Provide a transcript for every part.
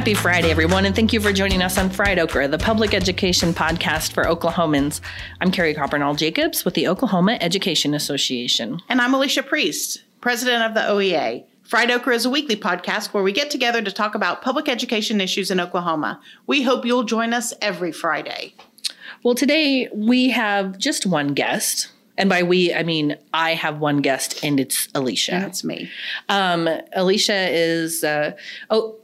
Happy Friday, everyone, and thank you for joining us on Fried Okra, the public education podcast for Oklahomans. I'm Carrie Coppernoll Jacobs with the Oklahoma Education Association. And I'm Alicia Priest, president of the OEA. Fried Okra is a weekly podcast where we get together to talk about public education issues in Oklahoma. We hope you'll join us every Friday. Well, today we have just one guest. And by we, I mean I have one guest, and it's Alicia. And it's me. Um, Alicia is, uh, oh,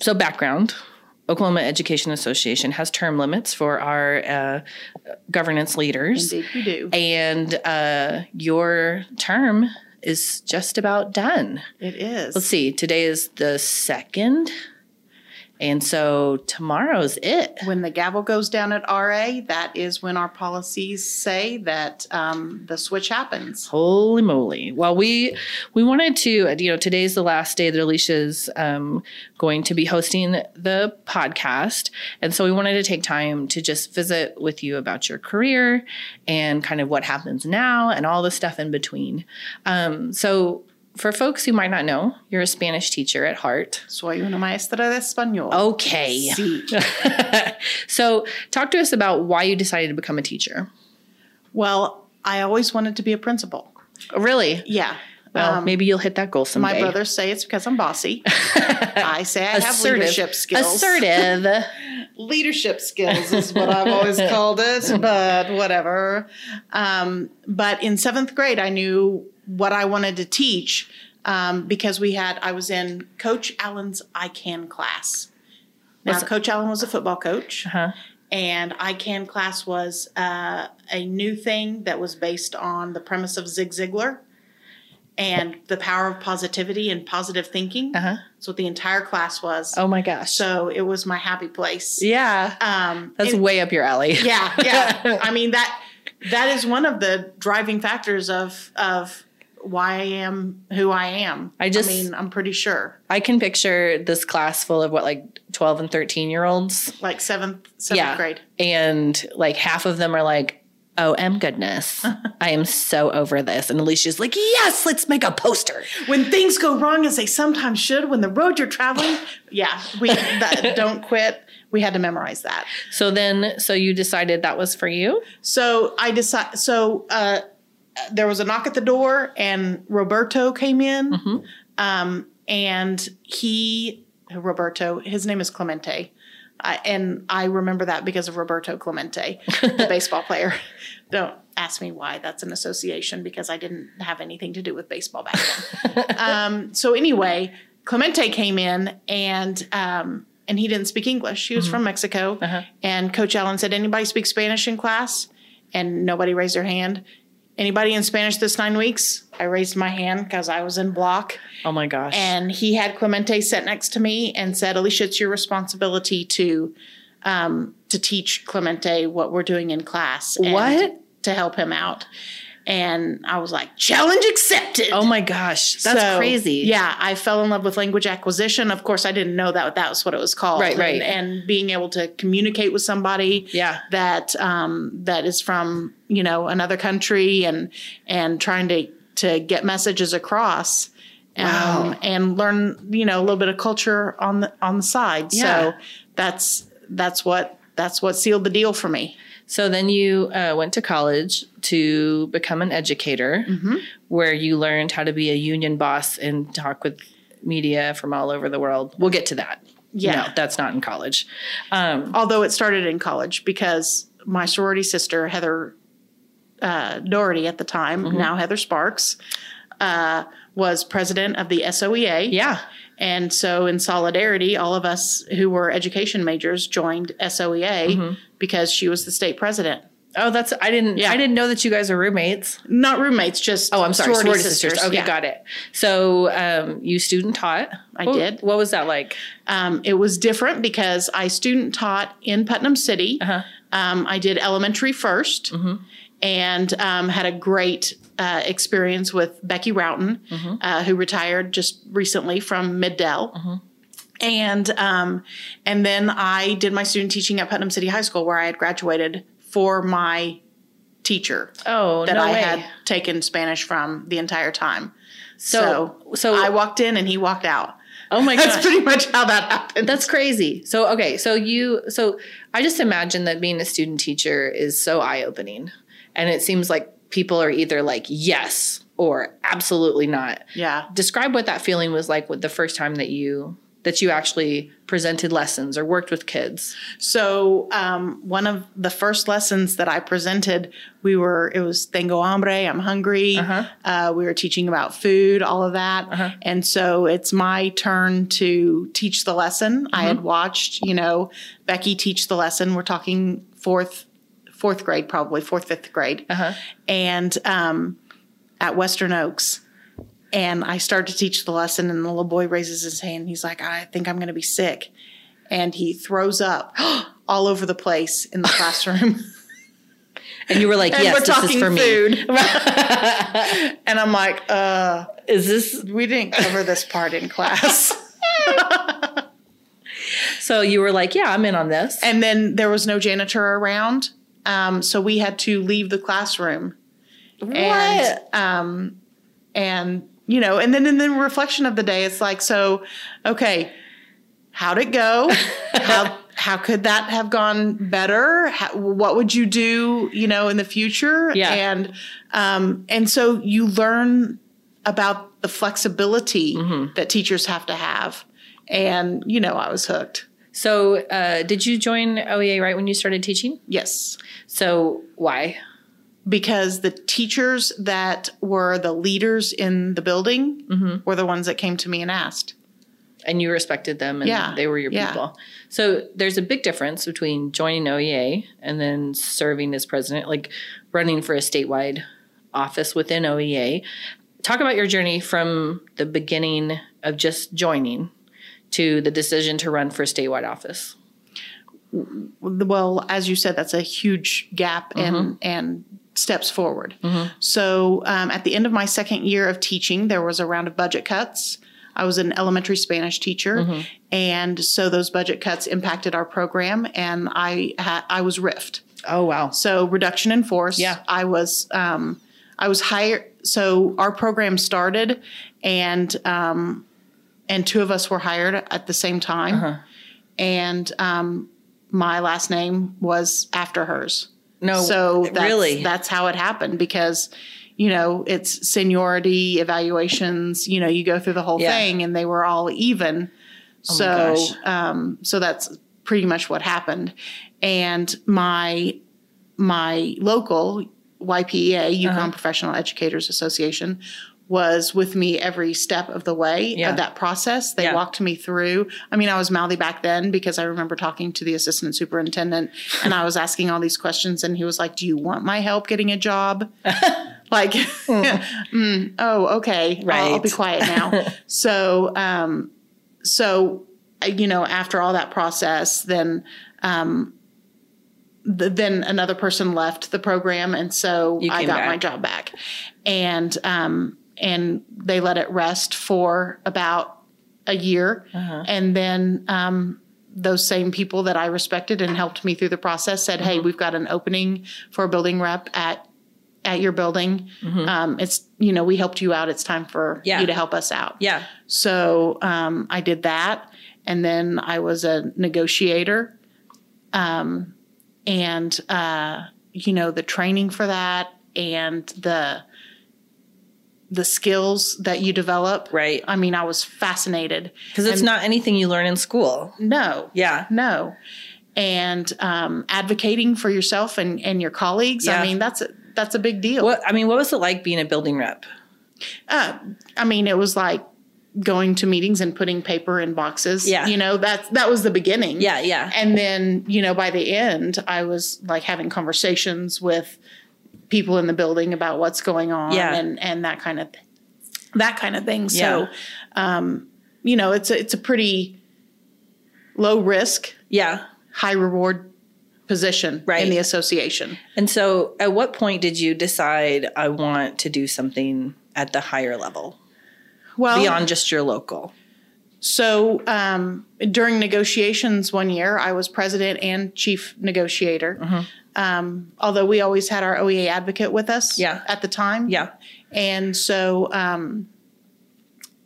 so background. Oklahoma Education Association has term limits for our uh, governance leaders. Indeed, we do. And uh, your term is just about done. It is. Let's see, today is the second. And so tomorrow's it. When the gavel goes down at RA, that is when our policies say that um, the switch happens. Holy moly! Well, we we wanted to, you know, today's the last day that Alicia's um, going to be hosting the podcast, and so we wanted to take time to just visit with you about your career and kind of what happens now and all the stuff in between. Um, so for folks who might not know, you're a Spanish teacher at heart. Soy una maestra de español. Okay. Sí. so, talk to us about why you decided to become a teacher. Well, I always wanted to be a principal. Really? Yeah. Well, Um, maybe you'll hit that goal someday. My brothers say it's because I'm bossy. I say I have leadership skills. Assertive. leadership skills is what I've always called it, but whatever. Um, but in seventh grade, I knew what I wanted to teach um, because we had, I was in Coach Allen's I Can class. Now, That's- Coach Allen was a football coach. Uh-huh. And I Can class was uh, a new thing that was based on the premise of Zig Ziglar and the power of positivity and positive thinking. Uh-huh. That's what the entire class was. Oh my gosh. So it was my happy place. yeah. Um, That's way up your alley. yeah, yeah. I mean that that is one of the driving factors of of why I am who I am. I just- I mean, I'm pretty sure. I can picture this class full of what, like 12 and 13 year olds. Like seventh seventh Yeah. grade. And like half of them are like, oh, M goodness. I am so over this. And Alicia's like, yes, let's make a poster. When things go wrong as they sometimes should, when the road you're traveling, yeah, we that, don't quit. We had to memorize that. So then, so you decided that was for you? So I decided. So uh, there was a knock at the door, and Roberto came in, um, and he Roberto. His name is Clemente, I, and I remember that because of Roberto Clemente, the baseball player. Don't ask me why. That's an association because I didn't have anything to do with baseball back then. um, so anyway, Clemente came in and. Um, and he didn't speak English. He was from Mexico. And Coach Allen said, Anybody speak Spanish in class? And nobody raised their hand. Anybody in Spanish this nine weeks? I raised my hand because I was in block. Oh my gosh. And he had Clemente sit next to me and said, Alicia, it's your responsibility to um, to teach Clemente what we're doing in class. and What? To help him out. And I was like, challenge accepted. oh my gosh. That's So, crazy. Yeah, I fell in love with language acquisition. Of course, I didn't know that that was what it was called. Right, right. And, and being able to communicate with somebody Yeah. that um, that is from you know another country and and trying to to get messages across. Wow. Um, and learn you know a little bit of culture on the on the side. Yeah. So that's that's what that's what sealed the deal for me. So then you uh, went to college to become an educator, Mm-hmm. where you learned how to be a union boss and talk with media from all over the world. We'll get to that. Yeah. No, that's not in college. Um, although it started in college because my sorority sister Heather uh, Doherty at the time, Mm-hmm. now Heather Sparks, uh, was president of the SOEA. yeah. And so, in solidarity, all of us who were education majors joined SOEA Mm-hmm. Because she was the state president. Oh, that's I didn't Yeah. I didn't know that you guys are roommates. Not roommates, just Oh, I'm sorry, sorority, sorority sisters. sisters. Okay, Yeah. got it. So um, you student taught. I What- did. What was that like? Um, it was different because I student taught in Putnam City. Uh-huh. Um, I did elementary 1st Mm-hmm. and um, had a great uh, experience with Becky Roughton, Mm-hmm. uh, who retired just recently from Middell. And um, and then I did my student teaching at Putnam City High School, where I had graduated for my teacher Oh, that no I way. had taken Spanish from the entire time. So- So, so- I walked in and he walked out. Oh my god, That's gosh. pretty much how that happened. That's crazy. So okay, so you so I just imagine that being a student teacher is so eye-opening. And it seems like people are either like yes or absolutely not. yeah. Describe what that feeling was like with the first time that you that you actually presented lessons or worked with kids. So um, one of the first lessons that I presented, we were it was Tengo hambre, I'm hungry. Uh-huh. Uh, we were teaching about food, all of that, Uh-huh. and so it's my turn to teach the lesson. I Mm-hmm. had watched, you know, Becky teach the lesson. We're talking fourth, fourth grade, probably fourth, fifth grade, Uh-huh. and um, at Western Oaks. And I start to teach the lesson, and the little boy raises his hand. He's like, I think I'm going to be sick. And he throws up all over the place in the classroom. And you were like, "Yes, we're this is for me." food. and I'm like, uh, Is this we didn't cover this part in class. so you were like, "Yeah, I'm in on this." and then there was no janitor around. Um, so we had to leave the classroom. And, um, and you know, and then in the reflection of the day, it's like, so, okay, how'd it go? how how could that have gone better? How, what would you do, you know, in the future? Yeah. And um, and so you learn about the flexibility that teachers have to have. And you know, I was hooked. So, uh, did you join OEA right when you started teaching? Yes. So, why? Because the teachers that were the leaders in the building mm-hmm. were the ones that came to me and asked. And you respected them and Yeah, they were your yeah. people. So, there's a big difference between joining OEA and then serving as president, like running for a statewide office within OEA. Talk about your journey from the beginning of just joining to the decision to run for a statewide office. Well, as you said, that's a huge gap mm-hmm. and and steps forward. So um, at the end of my second year of teaching, there was a round of budget cuts. I was an elementary Spanish teacher, and so those budget cuts impacted our program, and I ha- I was riffed. Oh, wow. So reduction in force. Yeah. I was um, I was hired. So our program started, and um, and two of us were hired at the same time, Uh-huh. and um, my last name was after hers. No, So that's, really? that's how it happened because you know it's seniority evaluations. You know, you go through the whole Yeah. thing, and they were all even. Oh so um, so that's pretty much what happened. And my my local YPEA, Yukon Uh-huh. Professional Educators Association, was with me every step of the way Yeah. of that process. They Yeah. walked me through. I mean, I was mouthy back then because I remember talking to the assistant superintendent and I was asking all these questions, and he was like, "Do you want my help getting a job?" like, mm, oh, okay, I'll- I'll, be quiet now. so, um, so uh, you know, after all that process, then um, th- then another person left the program, and so I got back. my job back, and um, and they let it rest for about a year, Uh-huh. and then. Um, those same people that I respected and helped me through the process said, "Hey, Mm-hmm. we've got an opening for a building rep at at your building. Um, it's you know we helped you out. It's time for Mm-hmm. Yeah. you to help us out." yeah. So um, I did that, and then I was a negotiator, um, and uh, you know the training for that and the the skills that you develop. Right. I mean, I was fascinated. Because it's And- not anything you learn in school. No, Yeah. no, and um, advocating for yourself and and your colleagues. Yeah. I mean, that's a, that's a big deal. What I mean, what was it like being a building rep? Uh, I mean, it was like going to meetings and putting paper in boxes. Yeah. You know, that that was the beginning. Yeah, yeah. And then, you know, by the end, I was like having conversations with people in the building about what's going on Yeah. and and that kind of that kind of thing. Yeah. So, um, you know, it's a, it's a pretty low risk, yeah. high reward position Right. in the association. And so at what point did you decide I want to do something at the higher level Well, beyond just your local? So um, during negotiations one year, I was president and chief negotiator. Mm-hmm. Um, although we always had our OEA advocate with us Yeah. at the time. Yeah. And so, um,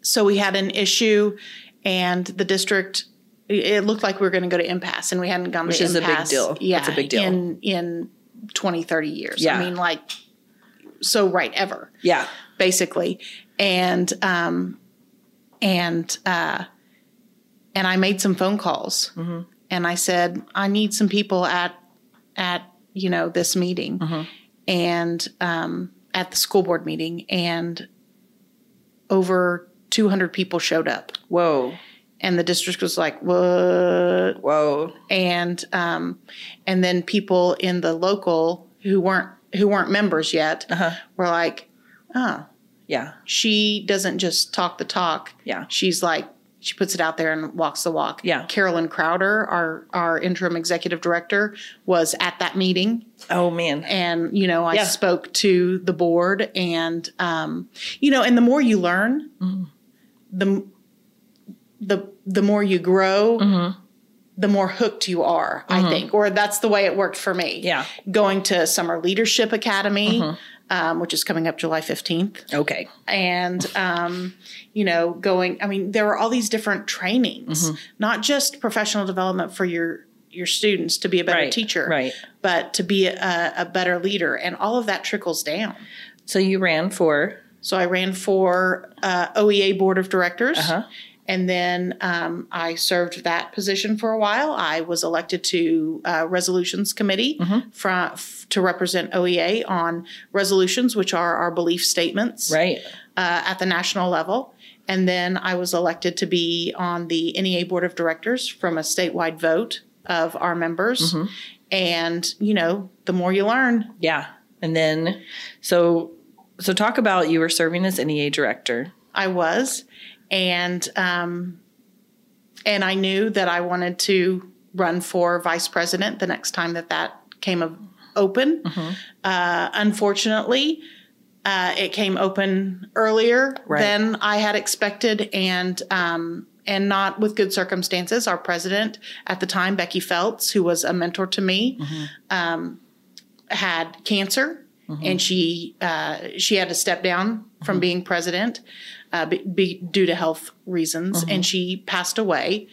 so we had an issue, and the district. It looked like we were going to go to impasse, and we hadn't gone Which to is a big impasse. deal. Yeah, That's a big deal. in in 20, 30 years. Yeah. I mean, like so right ever Yeah. basically and um and uh and i made some phone calls Mm-hmm. and i said i need some people at at you know this meeting Mm-hmm. and um at the school board meeting and over 200 people showed up Whoa. and the district was like what Whoa. and um and then people in the local who weren't who weren't members yet Uh-huh. were like oh Yeah. she doesn't just talk the talk. Yeah. She's like she puts it out there and walks the walk. Yeah. Carolyn Crowder, our our interim executive director, was at that meeting Oh man. and you know, I Yeah. spoke to the board and um you know, and the more you learn, Mm-hmm. the the the more you grow, Mm-hmm. the more hooked you are, I think. Or that's the way it worked for me. Yeah. Mm-hmm. Going to Summer Leadership Academy, um, which is coming up July 15th Okay. and um, you know going i mean there were all these different trainings Mm-hmm. not just professional development for your your students to be a better Right. teacher Right. but to be a, a better leader and all of that trickles down So you ran for so i ran for uh, oea board of directors Uh-huh. And then um, i served that position for a while i was elected to uh, resolutions committee Mm-hmm. from to represent oea on resolutions which are our belief statements right. uh, at the national level. And then I was elected to be on the NEA Board of Directors from a statewide vote of our members. Mm-hmm. And, you know, the more you learn, Yeah. And then so so talk about you were serving as NEA director. I was. And, um, and I knew that I wanted to run for vice president the next time that that came open. Mm-hmm. Uh, unfortunately, uh, it came open earlier Right. than I had expected, and um, and not with good circumstances. Our president at the time, Becky Feltz, who was a mentor to me, um, had cancer, and she uh, she had to step down from being president uh, be, be, due to health reasons, and she passed away.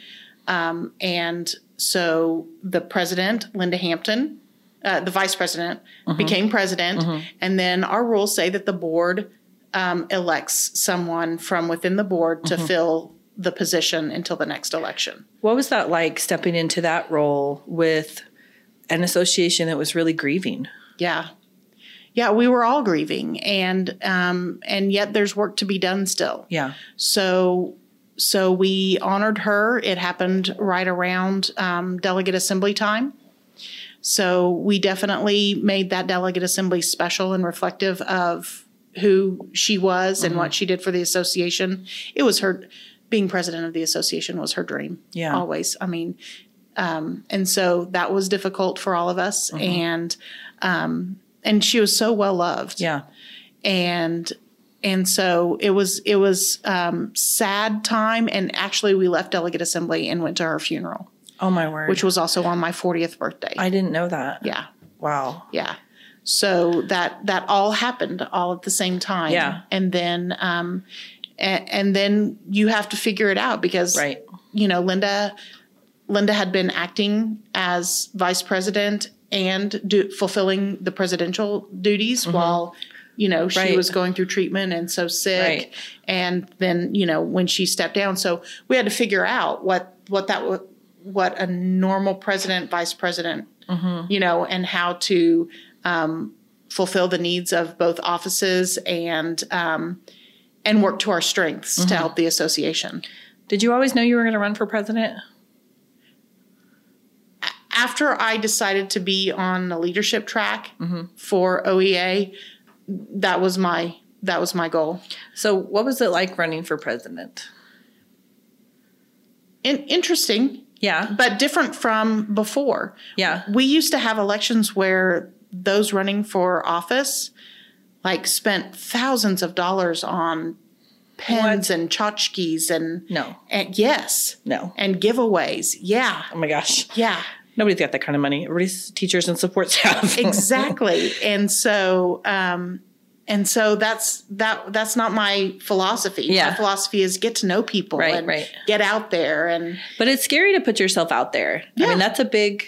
Um, and so the president, Linda Hampton, uh, the vice president, became president. And then our rules say that the board um, elects someone from within the board to fill the position until the next election. What was that like stepping into that role with an association that was really grieving? Yeah. Yeah, we were all grieving and um, and yet there's work to be done still. Yeah. So so we honored her. It happened right around um, delegate assembly time. So we definitely made that delegate assembly special and reflective of who she was and what she did for the association. It was her being president of the association was her dream. Yeah. Always. I mean, um, and so that was difficult for all of us. And um, and she was so well loved Yeah. and and so it was it was um, sad time and actually we left delegate assembly and went to her funeral Oh my word. which was also on my 40th birthday I didn't know that. yeah Wow. yeah so that that all happened all at the same time Yeah. and then um and, and then you have to figure it out because Right. you know linda linda had been acting as vice president and do, fulfilling the presidential duties while you know she Mm-hmm. Right. was going through treatment and so sick Right. and then you know when she stepped down so we had to figure out what what that what a normal president vice president Mm-hmm. you know and how to um, fulfill the needs of both offices and um, and work to our strengths Mm-hmm. to help the association Did you always know you were going to run for president? After I decided to be on the leadership track for OEA, that was my that was my goal. So, what was it like running for president? In, interesting, Yeah. but different from before. Yeah. We used to have elections where those running for office like spent thousands of dollars on pens and tchotchkes and No. and yes No. and giveaways. Yeah, Oh my gosh. yeah. Nobody's got that kind of money. Everybody's teachers and support staff. exactly and so um and so that's that that's not my philosophy. Yeah. My philosophy is get to know people Right, and right. get out there and But it's scary to put yourself out there. I mean, that's a big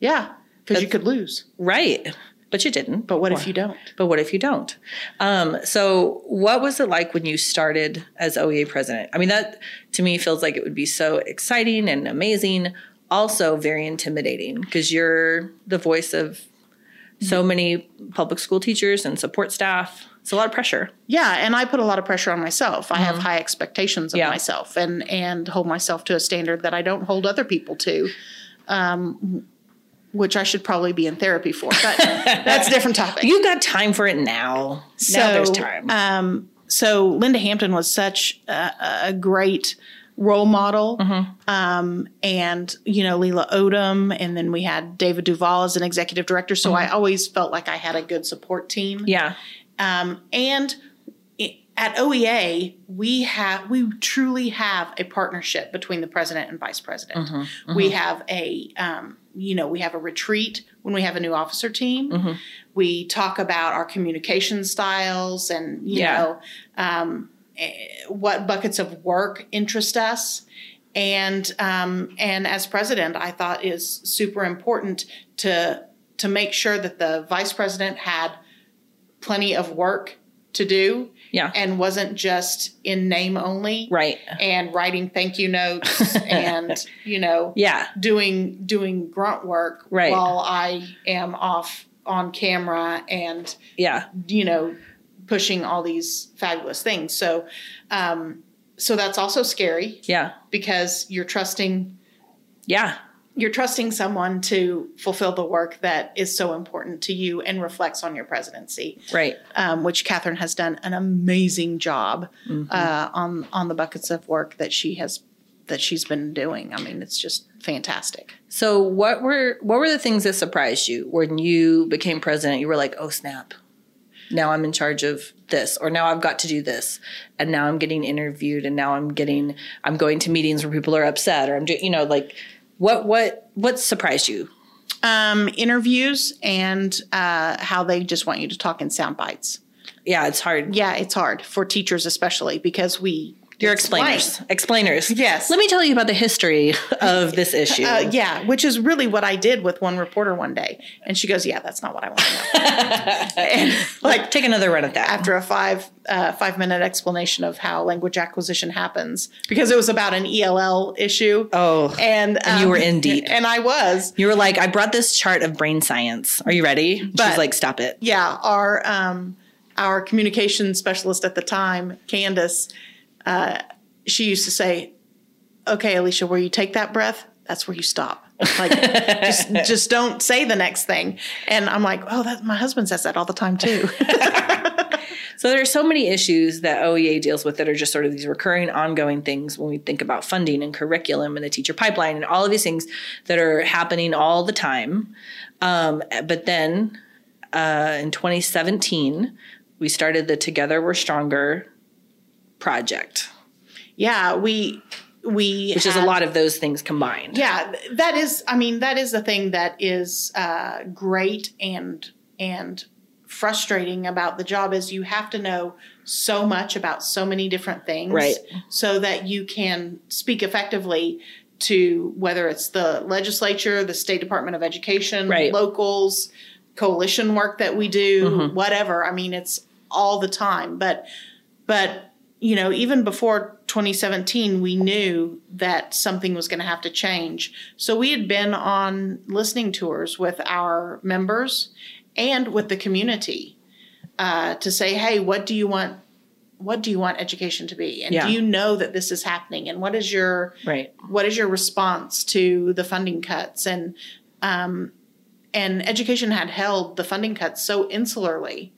yeah, because you could lose. right. But you didn't. But what if you don't? But what if you don't? Um, so, what was it like when you started as OEA president? I mean, that to me feels like it would be so exciting and amazing, also very intimidating because you're the voice of so many public school teachers and support staff. It's a lot of pressure. Yeah, and I put a lot of pressure on myself. I have high expectations of Mm-hmm. Yeah. myself and and hold myself to a standard that I don't hold other people to. Um, which I should probably be in therapy for, but that's a different topic. You got time for it now. now there's time. Um, so Linda Hampton was such a, a great role model. Mm-hmm. Um, and, you know, Leela Odom, and then we had David DuVall as an executive director. So I always felt like I had a good support team. Mm-hmm. yeah. Um, and at OEA, we have we truly have a partnership between the president and vice president. Mm-hmm, We have a um, you know we have a retreat when we have a new officer team. Mm-hmm. We talk about our communication styles and you Yeah. know um, what buckets of work interest us. And um, and as president, I thought is super important to to make sure that the vice president had plenty of work to do Yeah. and wasn't just in name only right. and writing thank you notes and you know Yeah. doing doing grunt work Right. while I am off on camera and Yeah. you know pushing all these fabulous things so um so that's also scary Yeah. because you're trusting Yeah. you're trusting someone to fulfill the work that is so important to you and reflects on your presidency Right. um, which Catherine has done an amazing job Mm-hmm. uh, on on the buckets of work that she has that she's been doing. I mean, it's just fantastic. So what were what were the things that surprised you when you became president? You were like, "Oh snap. Now I'm in charge of this or now I've got to do this and now I'm getting interviewed and now I'm getting I'm going to meetings where people are upset or I'm doing, you know, like what what what surprised you? Um, interviews and uh, how they just want you to talk in sound bites. Yeah, it's hard. Yeah, it's hard for teachers, especially because we Explain. explainers. Explainers. Yes. Let me tell you about the history of this issue. Uh, yeah, which is really what I did with one reporter one day, and she goes, "Yeah, that's not what I want to know." and like Take another run at that. after a five uh, five minute explanation of how language acquisition happens, because it was about an ELL issue. oh. and um, you were in deep. and I was. You were like, I brought this chart of brain science. Are you ready? She's But- like, stop it. Yeah, our um, our communication specialist at the time, Candace, uh, she used to say, "Okay, Alicia, where you take that breath, that's where you stop. Like, just just don't say the next thing." And I'm like, "Oh, that my husband says that all the time too." So there are so many issues that OEA deals with that are just sort of these recurring, ongoing things when we think about funding and curriculum and the teacher pipeline and all of these things that are happening all the time. Um, but then uh, in 2017, we started the Together We're Stronger project, yeah, we we which is a lot of those things combined. Yeah, that is. I mean, that is the thing that is uh, great and and frustrating about the job is you have to know so much about so many different things, Right. So that you can speak effectively to whether it's the legislature, the state department of education, Right. locals, coalition work that we do, Mm-hmm. whatever. I mean, it's all the time, but but you know even before 2017 we knew that something was going to have to change. So we had been on listening tours with our members and with the community uh, to say hey what do you want what do you want education to be? And Yeah. do you know that this is happening? And what is your Right. what is your response to the funding cuts? And um, and education had held the funding cuts so insularly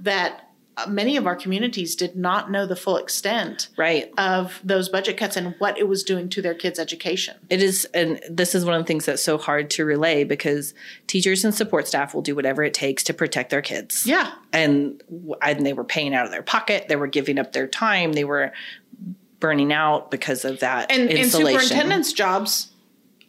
that uh, many of our communities did not know the full extent Right. of those budget cuts and what it was doing to their kids' education. It is, and this is one of the things that's so hard to relay because teachers and support staff will do whatever it takes to protect their kids. Yeah. and, and they were paying out of their pocket. They were giving up their time. They were burning out because of that And, and superintendents' jobs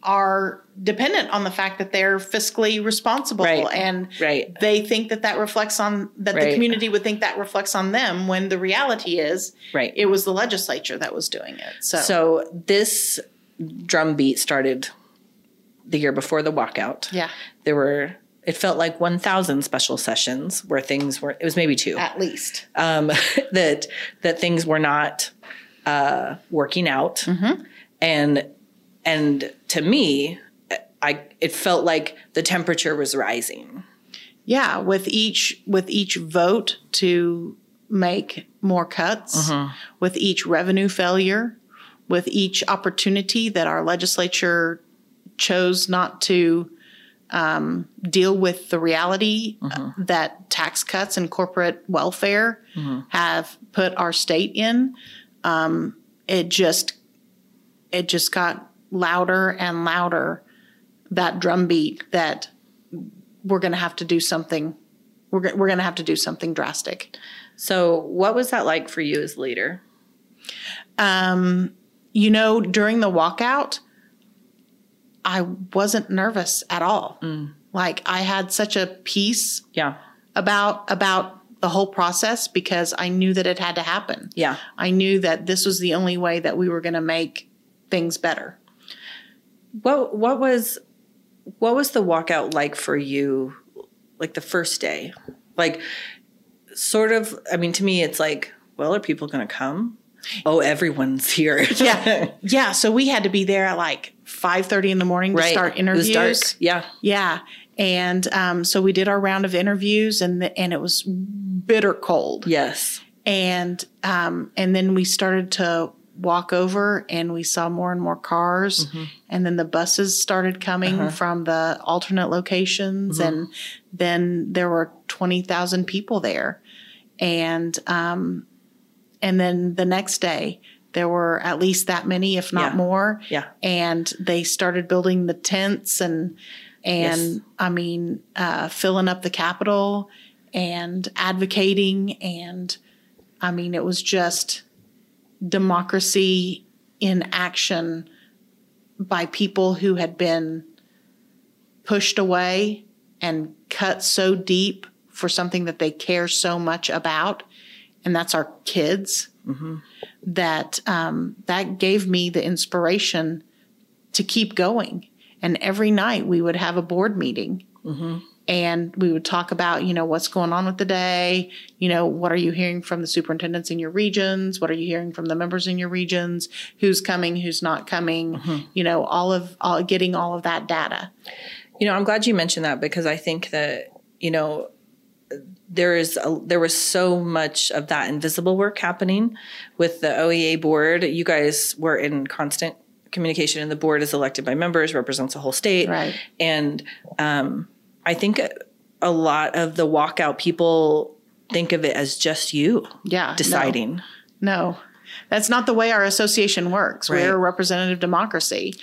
are dependent on the fact that they're fiscally responsible Right. and Right. they think that that reflects on that the community would think that reflects on them when the reality is Right. it was the legislature that was doing it so, So this drumbeat started the year before the walkout. yeah There were it felt like 1000 special sessions where things were it was maybe two at least um, that that things were not uh, working out Mm-hmm. and and to me I it felt like the temperature was rising. Yeah with each with each vote to make more cuts with each revenue failure with each opportunity that our legislature chose not to um, deal with the reality uh, that tax cuts and corporate welfare have put our state in um, it just it just got louder and louder that drumbeat that we're going to have to do something we're, we're going to have to do something drastic. So what was that like for you as leader? Um, you know during the walkout i wasn't nervous at all. Mm. Like i had such a peace yeah. about about the whole process because i knew that it had to happen. Yeah. I knew that this was the only way that we were going to make things better what what was what was the walkout like for you like the first day? Like sort of i mean to me it's like well are people going to come? Oh everyone's here. Yeah. Yeah so we had to be there at like 5.30 in the morning to right. start It was interviews. Dark. yeah. Yeah. And um, so we did our round of interviews and the, and it was bitter cold. yes. And um, and then we started to walk over and we saw more and more cars. And then the buses started coming from the alternate locations and then there were 20,000 people there. And um, and then the next day there were at least that many if not Yeah. more. Yeah. And they started building the tents and and Yes. I mean uh, filling up the Capitol and advocating. And I mean it was just democracy in action by people who had been pushed away and cut so deep for something that they care so much about and that's our kids that um, that gave me the inspiration to keep going. And every night we would have a board meeting. And we would talk about, you know, what's going on with the day. You know, what are you hearing from the superintendents in your regions? What are you hearing from the members in your regions? Who's coming? Who's not coming? You know, all of all, getting all of that data. You know, I'm glad you mentioned that because I think that, you know, there is a, there was so much of that invisible work happening with the OEA board. You guys were in constant communication, and the board is elected by members, represents the whole state, Right. And um, I think a lot of the walkout people think of it as just you Yeah, deciding. No, that's not the way our association works. Right. We're a representative democracy.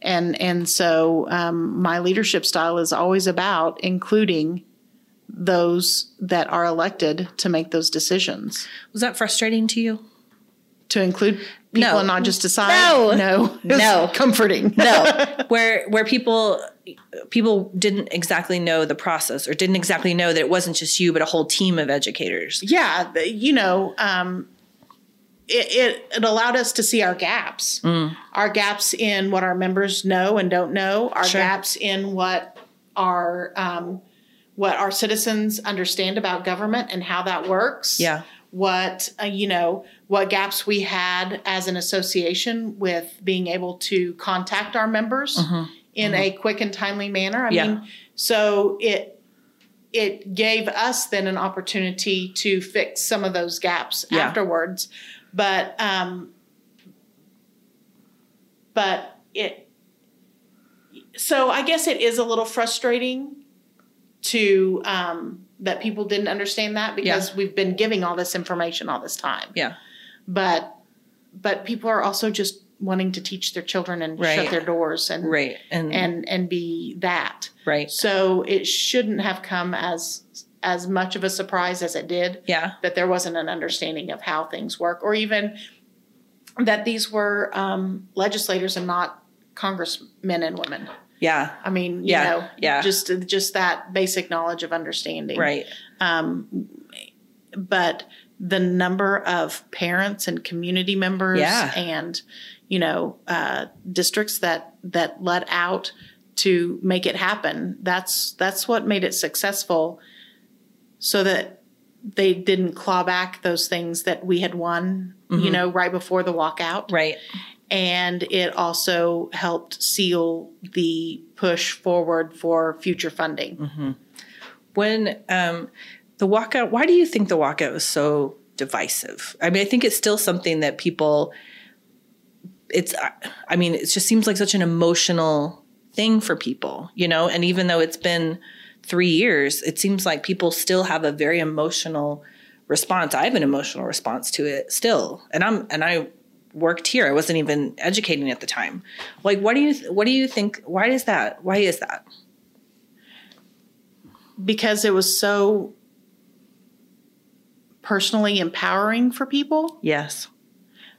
And, and so um, my leadership style is always about including those that are elected to make those decisions. Was that frustrating to you? To include people No. and not just decide. No. no, It's No. comforting. no where where people people didn't exactly know the process or didn't exactly know that it wasn't just you but a whole team of educators yeah, you know, um, it, it, it allowed us to see our gaps, Mm. our gaps in what our members know and don't know, our Sure. gaps in what our um, what our citizens understand about government and how that works. Yeah. What uh, you know, what gaps we had as an association with being able to contact our members in a quick and timely manner. I Mm-hmm. Yeah. mean, so it it gave us then an opportunity to fix some of those gaps Yeah. afterwards. But um, but it so I guess it is a little frustrating to um, that people didn't understand that because Yeah. we've been giving all this information all this time. yeah But but people are also just wanting to teach their children and Right. shut their doors and right and and and be that. right So it shouldn't have come as as much of a surprise as it did yeah that there wasn't an understanding of how things work, or even that these were um, legislators and not congressmen and women. Yeah. I mean, you Yeah, know, yeah. just just that basic knowledge of understanding. Right. um, But the number of parents and community members Yeah. and you know uh, districts that that let out to make it happen that's that's what made it successful so that they didn't claw back those things that we had won you know right before the walkout Right. and it also helped seal the push forward for future funding. When um, the walkout, why do you think the walkout was so divisive? I mean, I think it's still something that people. It's. I mean, it just seems like such an emotional thing for people, you know. And even though it's been three years, it seems like people still have a very emotional response. I have an emotional response to it still, and I'm and I worked here. I wasn't even educating at the time. Like, what do you what do you think? Why is that? Why is that? because it was so personally empowering for people Yes.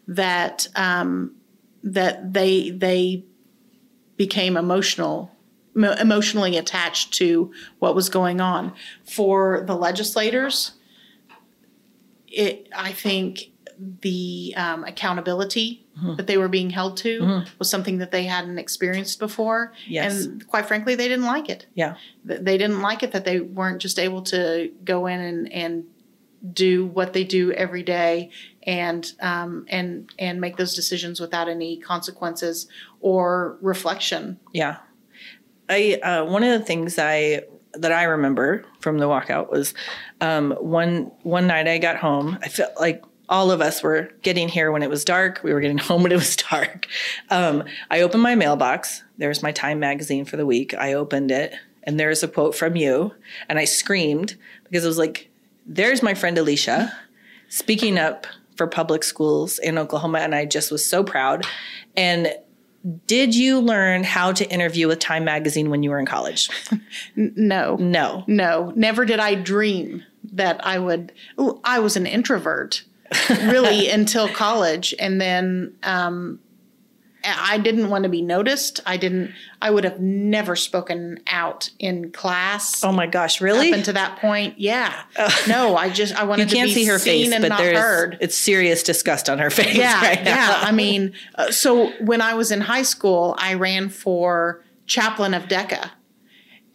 that um, that they they became emotional emotionally attached to what was going on for the legislators it i think the um, accountability Mm-hmm. that they were being held to was something that they hadn't experienced before Yes. and quite frankly they didn't like it Yeah. they didn't like it that they weren't just able to go in and, and do what they do every day and um, and and make those decisions without any consequences or reflection. Yeah. I uh, one of the things I that I remember from the walkout was um, one one night I got home. I felt like all of us were getting here when it was dark. We were getting home when it was dark. Um, I opened my mailbox. There's my Time magazine for the week. I opened it, and there's a quote from you, and I screamed because it was like, "There's my friend Alicia speaking up for public schools in Oklahoma," and I just was so proud. And did you learn how to interview with Time Magazine when you were in college? No, No. no, never did I dream that I would. Ooh, I was an introvert, really, until college, and then um, I didn't want to be noticed. I didn't. I would have never spoken out in class. Oh my gosh, really? Up until that point, yeah. No, I just I you wanted can't to be see her seen face, and but not there's heard. it's serious disgust on her face Yeah, right now. yeah. I mean, uh, so when I was in high school, I ran for chaplain of DECA,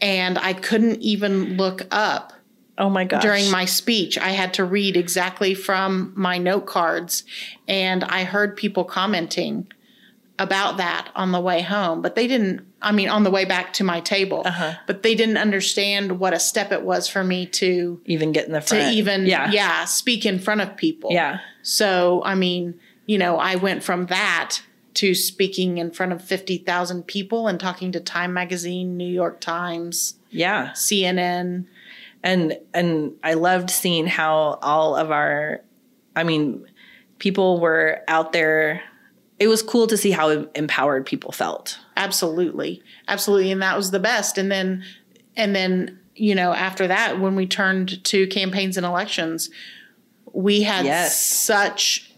and I couldn't even look up oh my gosh. during my speech. I had to read exactly from my note cards, and I heard people commenting about that on the way home, but they didn't. I mean, on the way back to my table, Uh-huh. but they didn't understand what a step it was for me to even get in the front. to even yeah. yeah speak in front of people. Yeah. So, I mean, you know, I went from that to speaking in front of 50,000 people and talking to Time Magazine, New York Times, Yeah. CNN. and and I loved seeing how all of our I mean people were out there it was cool to see how empowered people felt. Absolutely. Absolutely. And that was the best. And then, and then, you know, after that, when we turned to campaigns and elections, we had Yes. such,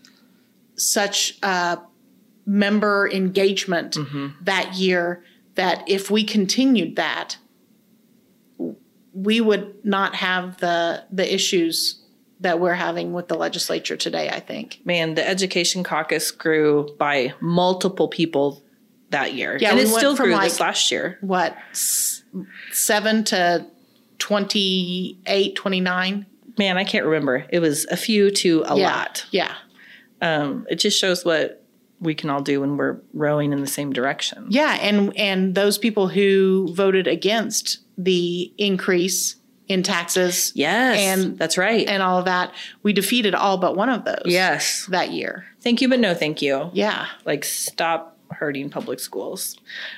such, uh, member engagement that year that if we continued that, we would not have the the issues that we're having with the legislature today. I think. Man, the education caucus grew by multiple people that year. Yeah, and we it still from grew like- this last year. What s- seven to 28, 29? Man, I can't remember. It was a few to a yeah. lot. Yeah. Um, it just shows what we can all do when we're rowing in the same direction. Yeah, and and those people who voted against the increase in taxes Yes, And- that's right. and all of that, we defeated all but one of those. yes, that year. thank you, but no, thank you. Yeah. like stop hurting public schools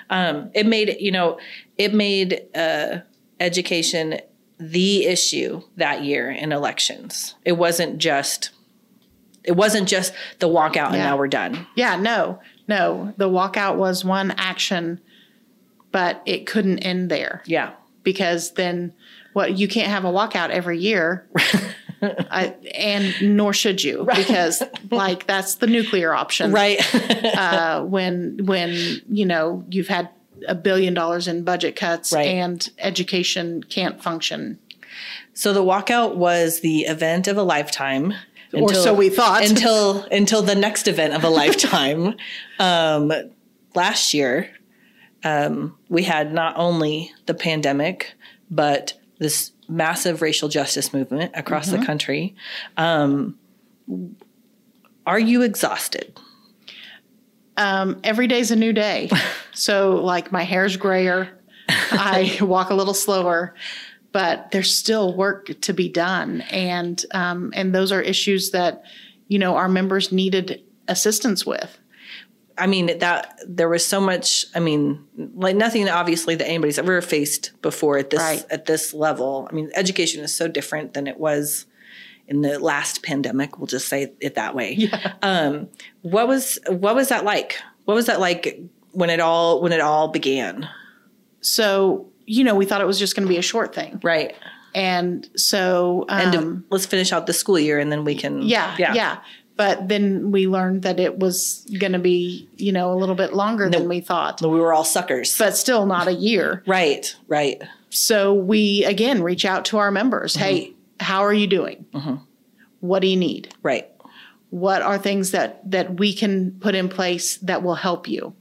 um, it made you know it made uh, education the issue that year in elections it wasn't just it wasn't just the walkout and now we're done Yeah, no. No, the walkout was one action, but it couldn't end there yeah because then what you can't have a walkout every year I, and nor should you because like that's the nuclear option right. uh, when when you know you've had a billion dollars in budget cuts Right. and education can't function so the walkout was the event of a lifetime. or so we thought until until the next event of a lifetime. um, last year, um, we had not only the pandemic, but this massive racial justice movement across the country. Um, are you exhausted? um, every day's a new day. so like my hair's grayer, I walk a little slower, but there's still work to be done, and um, and those are issues that you know our members needed assistance with. I mean that there was so much. I mean, like nothing obviously that anybody's ever faced before at this Right. at this level. I mean, education is so different than it was in the last pandemic. We'll just say it that way. Um, what was what was that like? What was that like when it all when it all began? So you know we thought it was just going to be a short thing, Right. and so And um, let's finish out the school year, and then we can. Yeah, yeah, yeah. But then we learned that it was going to be, you know, a little bit longer than we thought, We were all suckers. but still not a year. right. Right. So we again reach out to our members. Hey, how are you doing? What do you need? Right. What are things that that we can put in place that will help you?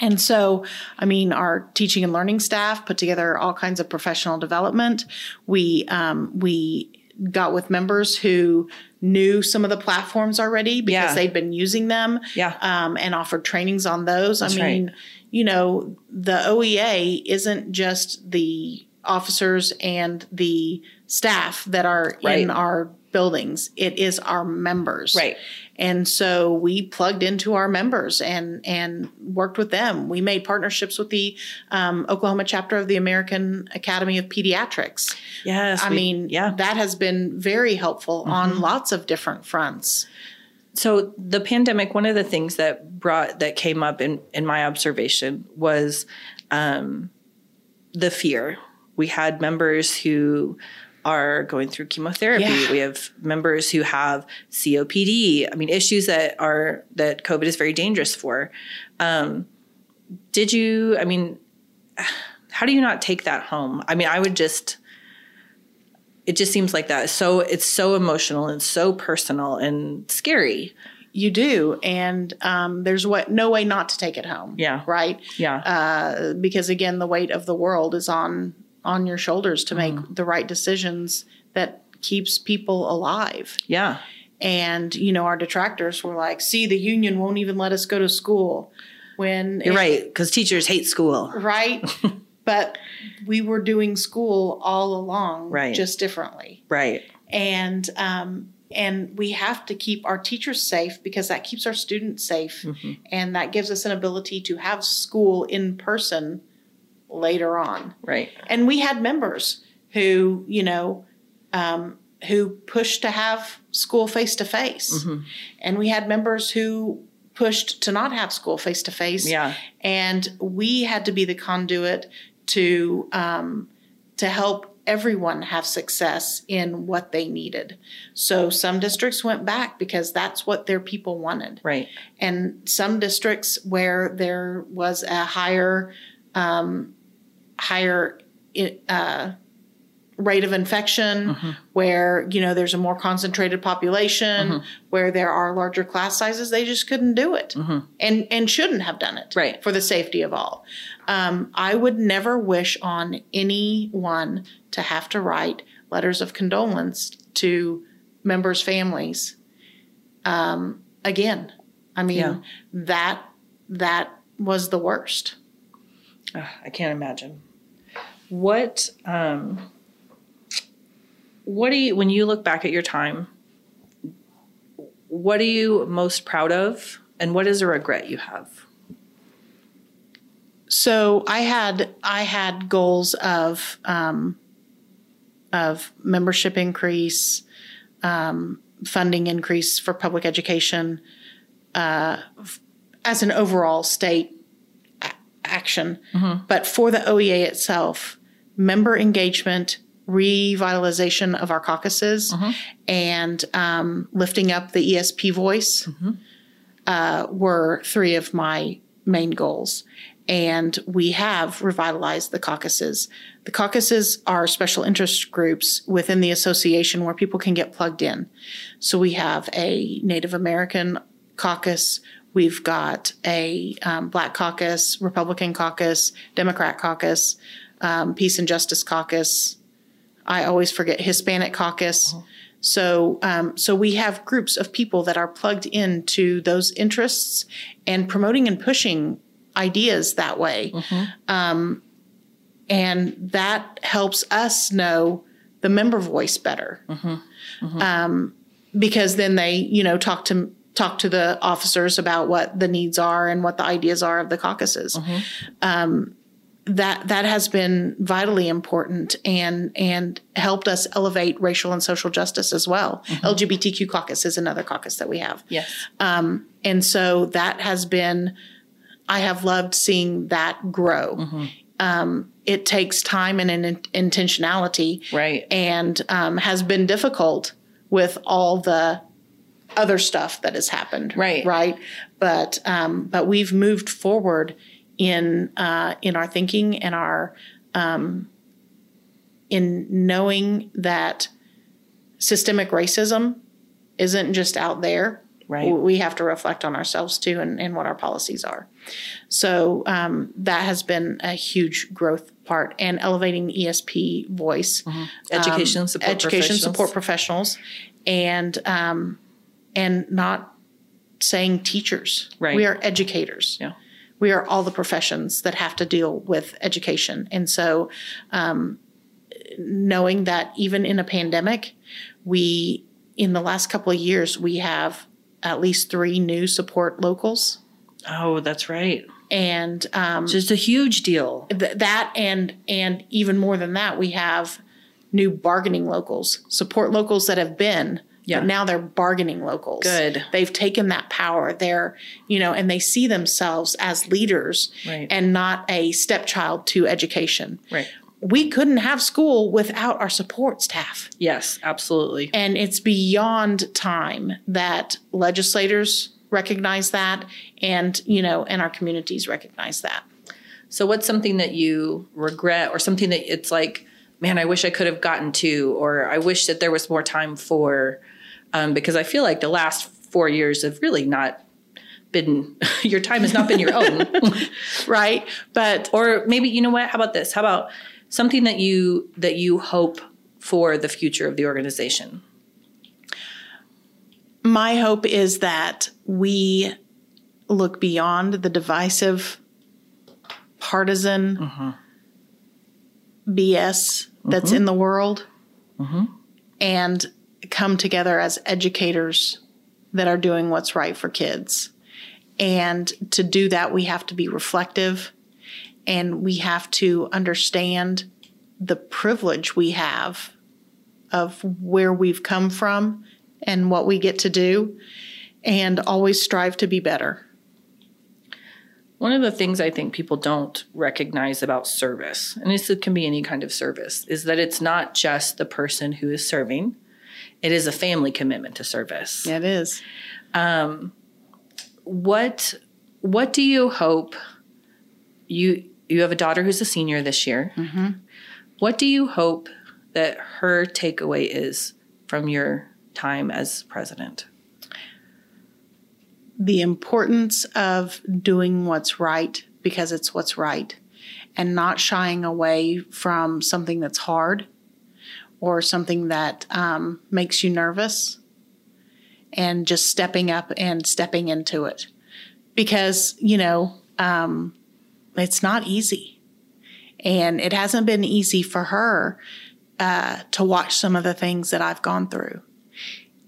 And so, I mean, our teaching and learning staff put together all kinds of professional development. We um, we got with members who knew some of the platforms already because Yeah. they'd been using them Yeah. um, and offered trainings on those. That's I mean, you know, the OEA isn't just the officers and the staff that are Right. in our buildings, it is our members. Right. And so we plugged into our members and and worked with them. We made partnerships with the um, Oklahoma chapter of the American Academy of Pediatrics. Yes. I we- mean, yeah. Mm-hmm. that has been very helpful on lots of different fronts. so the pandemic one of the things that brought that came up in in my observation was um the fear we had members who are going through chemotherapy Yeah. we have members who have copd i mean issues that are that covid is very dangerous for um did you i mean how do you not take that home i mean i would just it just seems like that so it's so emotional and so personal and scary You do, and um, there's what no way not to take it home. Yeah. right. yeah Uh, because again, the weight of the world is on on your shoulders to make the right decisions that keeps people alive. yeah And you know, our detractors were like, "See, the union won't even let us go to school." When you're right because teachers hate school right? but we were doing school all along, Right. Just differently, right and um, and we have to keep our teachers safe because that keeps our students safe, Mm-hmm. and that gives us an ability to have school in person later on. right And we had members who, you know, um, who pushed to have school face to face, and we had members who pushed to not have school face to face. Yeah. and we had to be the conduit to um, to help everyone have success in what they needed. So some districts went back because that's what their people wanted right and some districts where there was a higher um, higher uh, rate of infection where you know there's a more concentrated population where there are larger class sizes they just couldn't do it and and shouldn't have done it Right. for the safety of all. Um, i would never wish on anyone to have to write letters of condolence to members families um, again. I mean Yeah. that that was the worst. I can't imagine what um what do you when you look back at your time what are you most proud of and what is a regret you have So I had I had goals of um, of membership increase, um, funding increase for public education, uh, as an overall state a- action. But for the OEA itself, member engagement revitalization of our caucuses and um, lifting up the ESP voice uh, were three of my main goals. And we have revitalized the caucuses. The caucuses are special interest groups within the association where people can get plugged in. So we have a Native American caucus. We've got a um, Black caucus, Republican caucus, Democrat caucus, um, Peace and Justice caucus. I always forget Hispanic caucus. So, um, so we have groups of people that are plugged into those interests and promoting and pushing ideas that way. Um, and that helps us know the member voice better. Um, because then they, you know, talk to talk to the officers about what the needs are and what the ideas are of the caucuses. Um, that that has been vitally important and and helped us elevate racial and social justice as well. LGBTQ caucus is another caucus that we have. Yes. Um, and so that has been, I have loved seeing that grow. Um, it takes time and an in- intentionality, Right. and um, has been difficult with all the other stuff that has happened. Right. right. But um, but we've moved forward in uh, in our thinking and our um, in knowing that systemic racism isn't just out there. Right. We have to reflect on ourselves too and, and what our policies are. So um, that has been a huge growth part and elevating ESP voice, Education um, support education professionals. support professionals, and um, and not saying teachers. Right. We are educators. Yeah. We are all the professions that have to deal with education, and so um, knowing that even in a pandemic, we in the last couple of years we have at least three new support locals, Oh, that's right. and um, Just a huge deal. th- that and and even more than that we have new bargaining locals support locals that have been Yeah. but now they're bargaining locals Good. they've taken that power they're you know and they see themselves as leaders Right. and not a stepchild to education Right. we couldn't have school without our support staff Yes, absolutely. and it's beyond time that legislators recognize that and you know and our communities recognize that So, what's something that you regret, or something that it's like, man, I wish I could have gotten to, or I wish that there was more time for? Um, because I feel like the last four years have really not been your time has not been your own. right but or maybe you know what? How about this? How about something that you that you hope for the future of the organization? my hope is that we look beyond the divisive, partisan mm-hmm. BS that's mm-hmm. in the world mm-hmm. and come together as educators that are doing what's right for kids. And to do that, we have to be reflective and we have to understand the privilege we have of where we've come from and what we get to do and always strive to be better. One of the things I think people don't recognize about service, and this can be any kind of service, is that it's not just the person who is serving. It is a family commitment to service. Yeah, It is. Um, what what do you hope you you have a daughter who's a senior this year. Mm-hmm. What do you hope that her takeaway is from your time as president? The importance of doing what's right because it's what's right and not shying away from something that's hard or something that um, makes you nervous and just stepping up and stepping into it. Because you know um, it's not easy. And it hasn't been easy for her uh, to watch some of the things that i've gone through.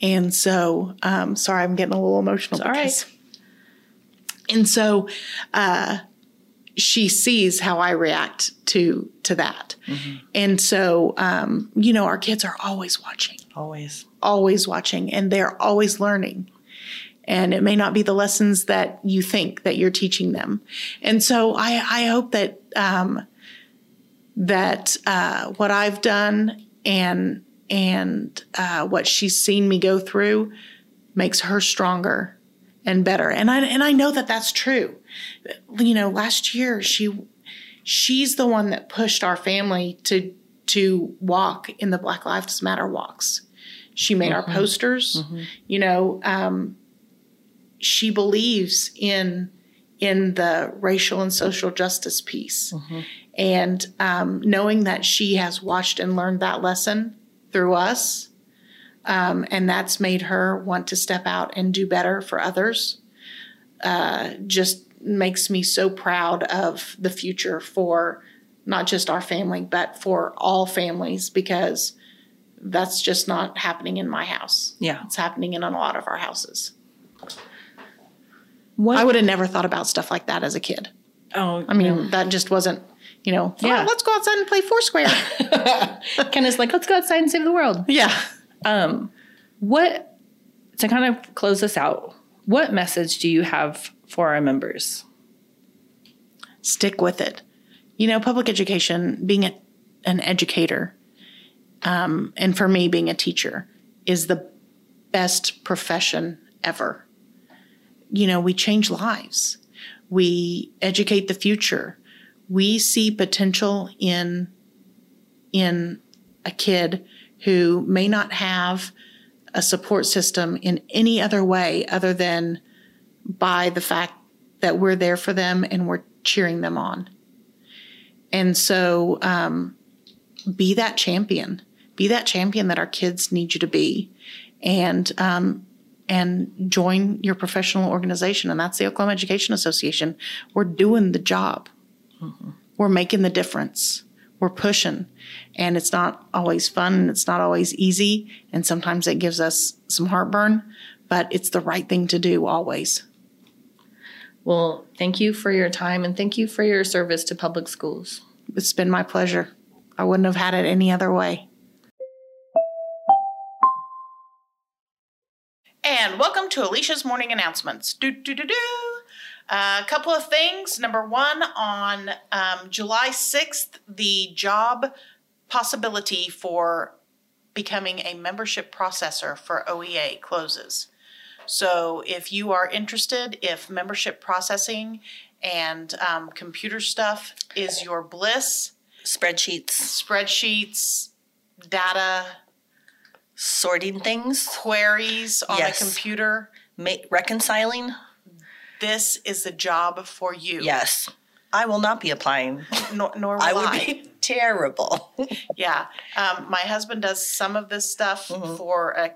And so um, sorry i'm getting a little emotional all right. and so uh, she sees how i react to to that and so um, you know our kids are always watching Always. always watching and they're always learning. And it may not be the lessons that you think that you're teaching them. And so I, I hope that um, that uh, what I've done and and uh, what she's seen me go through makes her stronger and better. And I and I know that that's true. You know, last year she she's the one that pushed our family to to walk in the Black Lives Matter walks. She made mm-hmm. our posters. Mm-hmm. You know, um, she believes in in the racial and social justice piece. Mm-hmm. And um, knowing that she has watched and learned that lesson through us, um, and that's made her want to step out and do better for others, uh, just makes me so proud of the future for not just our family, but for all families because that's just not happening in my house. Yeah. It's happening in a lot of our houses. What? I would have never thought about stuff like that as a kid. Oh, I mean, that just wasn't, you know, yeah. Oh, let's go outside and play Foursquare. Ken is like, let's go outside and save the world. Yeah. Um, what, to kind of close this out, what message do you have for our members? Stick with it. You know, public education, being a, an educator, um, and for me, being a teacher, is the best profession ever you know, we change lives. We educate the future. We see potential in in a kid who may not have a support system in any other way other than by the fact that we're there for them and we're cheering them on. And so, um, be that champion. Be that champion that our kids need you to be. And um, and join your professional organization. And that's the Oklahoma Education Association. We're doing the job, mm-hmm. we're making the difference, we're pushing. And it's not always fun and it's not always easy. And sometimes it gives us some heartburn, but it's the right thing to do always. Well, thank you for your time and thank you for your service to public schools. It's been my pleasure. I wouldn't have had it any other way. And welcome to Alicia's morning announcements. Do do do do. A couple of things. Number one, on um, July 6th, the job possibility for becoming a membership processor for OEA closes. So if you are interested, if membership processing and um, computer stuff is your bliss, spreadsheets, spreadsheets, data, sorting things, queries on yes. the computer, Ma- reconciling. This is the job for you. Yes. I will not be applying. Nor, nor will I. would be terrible. yeah. Um, my husband does some of this stuff mm-hmm. for a,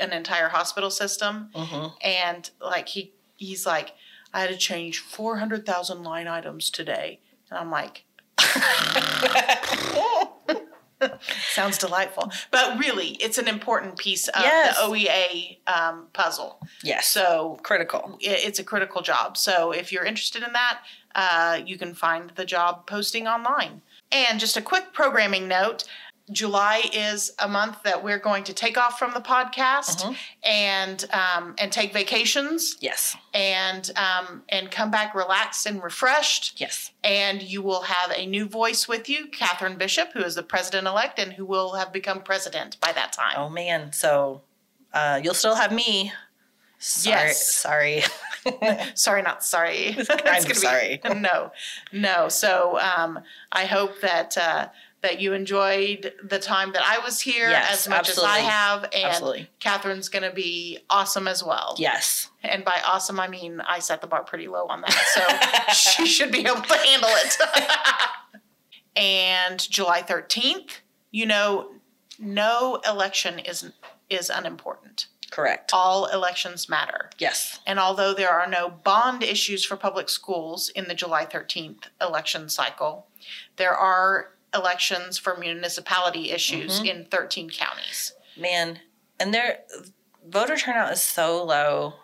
an entire hospital system. Mm-hmm. And like he, he's like, I had to change 400,000 line items today. And I'm like, Sounds delightful. But really, it's an important piece of yes. the OEA um, puzzle. Yes. So critical. It's a critical job. So if you're interested in that, uh, you can find the job posting online. And just a quick programming note July is a month that we're going to take off from the podcast mm-hmm. and um, and take vacations. Yes. And um, and come back relaxed and refreshed. Yes. And you will have a new voice with you, Catherine Bishop, who is the president elect and who will have become president by that time. Oh man! So uh, you'll still have me. Sorry, yes. Sorry. sorry, not sorry. I'm sorry. Be, no, no. So um, I hope that. Uh, that you enjoyed the time that I was here yes, as much absolutely. as I have. And absolutely. Catherine's going to be awesome as well. Yes. And by awesome, I mean I set the bar pretty low on that. So she should be able to handle it. and July 13th, you know, no election is is unimportant. Correct. All elections matter. Yes. And although there are no bond issues for public schools in the July 13th election cycle, there are elections for municipality issues mm-hmm. in 13 counties. Man, and their voter turnout is so low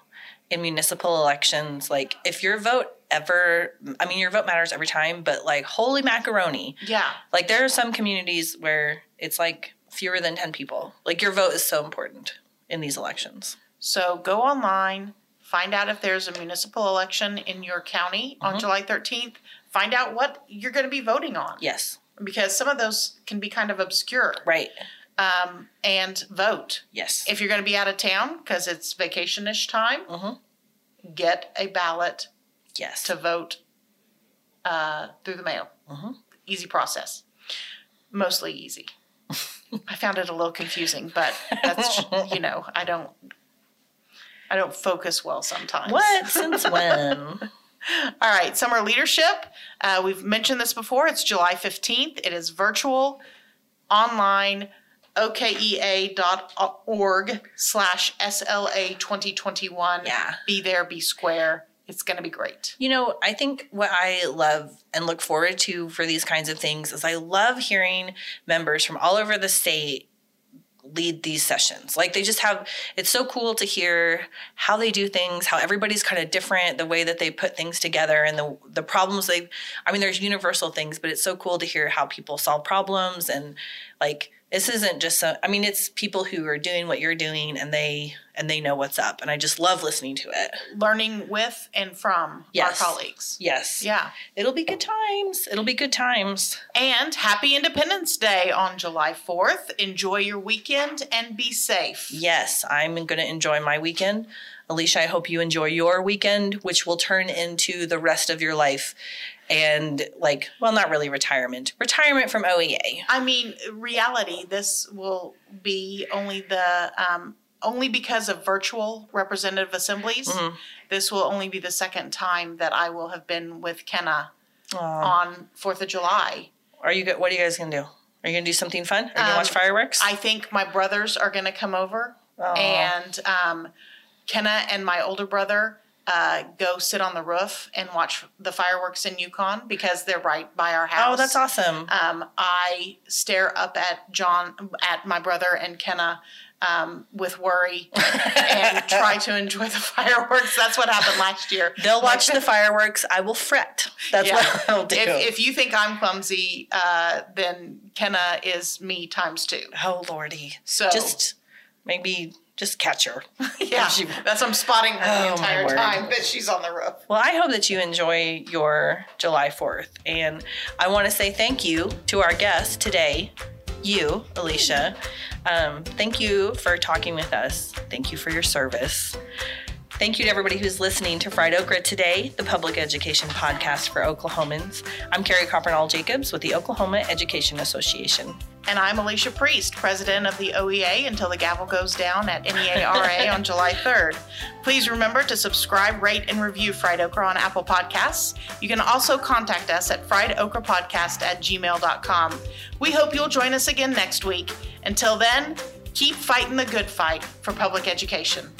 in municipal elections. Like, if your vote ever, I mean, your vote matters every time, but like, holy macaroni. Yeah. Like, there are some communities where it's like fewer than 10 people. Like, your vote is so important in these elections. So go online, find out if there's a municipal election in your county mm-hmm. on July 13th, find out what you're going to be voting on. Yes because some of those can be kind of obscure. Right. um, and vote. Yes. If you're going to be out of town because it's vacationish time, Mhm. get a ballot yes. to vote uh, through the mail. Mhm. Easy process. Mostly easy. I found it a little confusing, but that's you know I don't I don't focus well sometimes. what? Since when? All right, summer leadership. Uh, we've mentioned this before. It's July 15th. It is virtual, online, okea.org slash SLA 2021. Yeah. Be there, be square. It's going to be great. You know, I think what I love and look forward to for these kinds of things is I love hearing members from all over the state lead these sessions. Like they just have it's so cool to hear how they do things, how everybody's kind of different, the way that they put things together and the the problems they I mean there's universal things, but it's so cool to hear how people solve problems and like this isn't just so I mean it's people who are doing what you're doing and they and they know what's up and I just love listening to it. Learning with and from Yes. our colleagues. Yes. Yeah. It'll be good times. It'll be good times. And happy Independence Day on July 4th. Enjoy your weekend and be safe. Yes, I'm going to enjoy my weekend. Alicia, I hope you enjoy your weekend, which will turn into the rest of your life. And, like, well, not really retirement, retirement from OEA. I mean, reality, this will be only the um, only because of virtual representative assemblies. Mm-hmm. This will only be the second time that I will have been with Kenna Aw. on Fourth of July. Are you, what are you guys to do? Are you to do something fun? Are you going to watch Um, fireworks? I think my brothers are to come over, Aw. and um, Kenna and my older brother uh, go sit on the roof and watch the fireworks in Yukon because they're right by our house. oh, that's awesome. um, I stare up at John, at my brother and Kenna um, with worry and try to enjoy the fireworks. That's what happened last year. They'll watch the fireworks. I will fret. That's Yeah. what I'll do. If, if you think I'm clumsy, uh, then Kenna is me times two. oh, Lordy. So Just maybe just catch her. yeah, she- that's I'm spotting her Oh, the entire time that she's on the roof. Well, I hope that you enjoy your July 4th. And I want to say thank you to our guest today, you, Alicia. Um, thank you for talking with us. Thank you for your service. Thank you to everybody who's listening to Fried Okra today, the public education podcast for Oklahomans. I'm Carrie Coppernoll Jacobs with the Oklahoma Education Association. And I'm Alicia Priest, president of the OEA until the gavel goes down at NEA RA on July 3rd. Please remember to subscribe, rate, and review Fried Okra on Apple Podcasts. You can also contact us at friedokrapodcast at gmail.com. We hope you'll join us again next week. Until then, keep fighting the good fight for public education.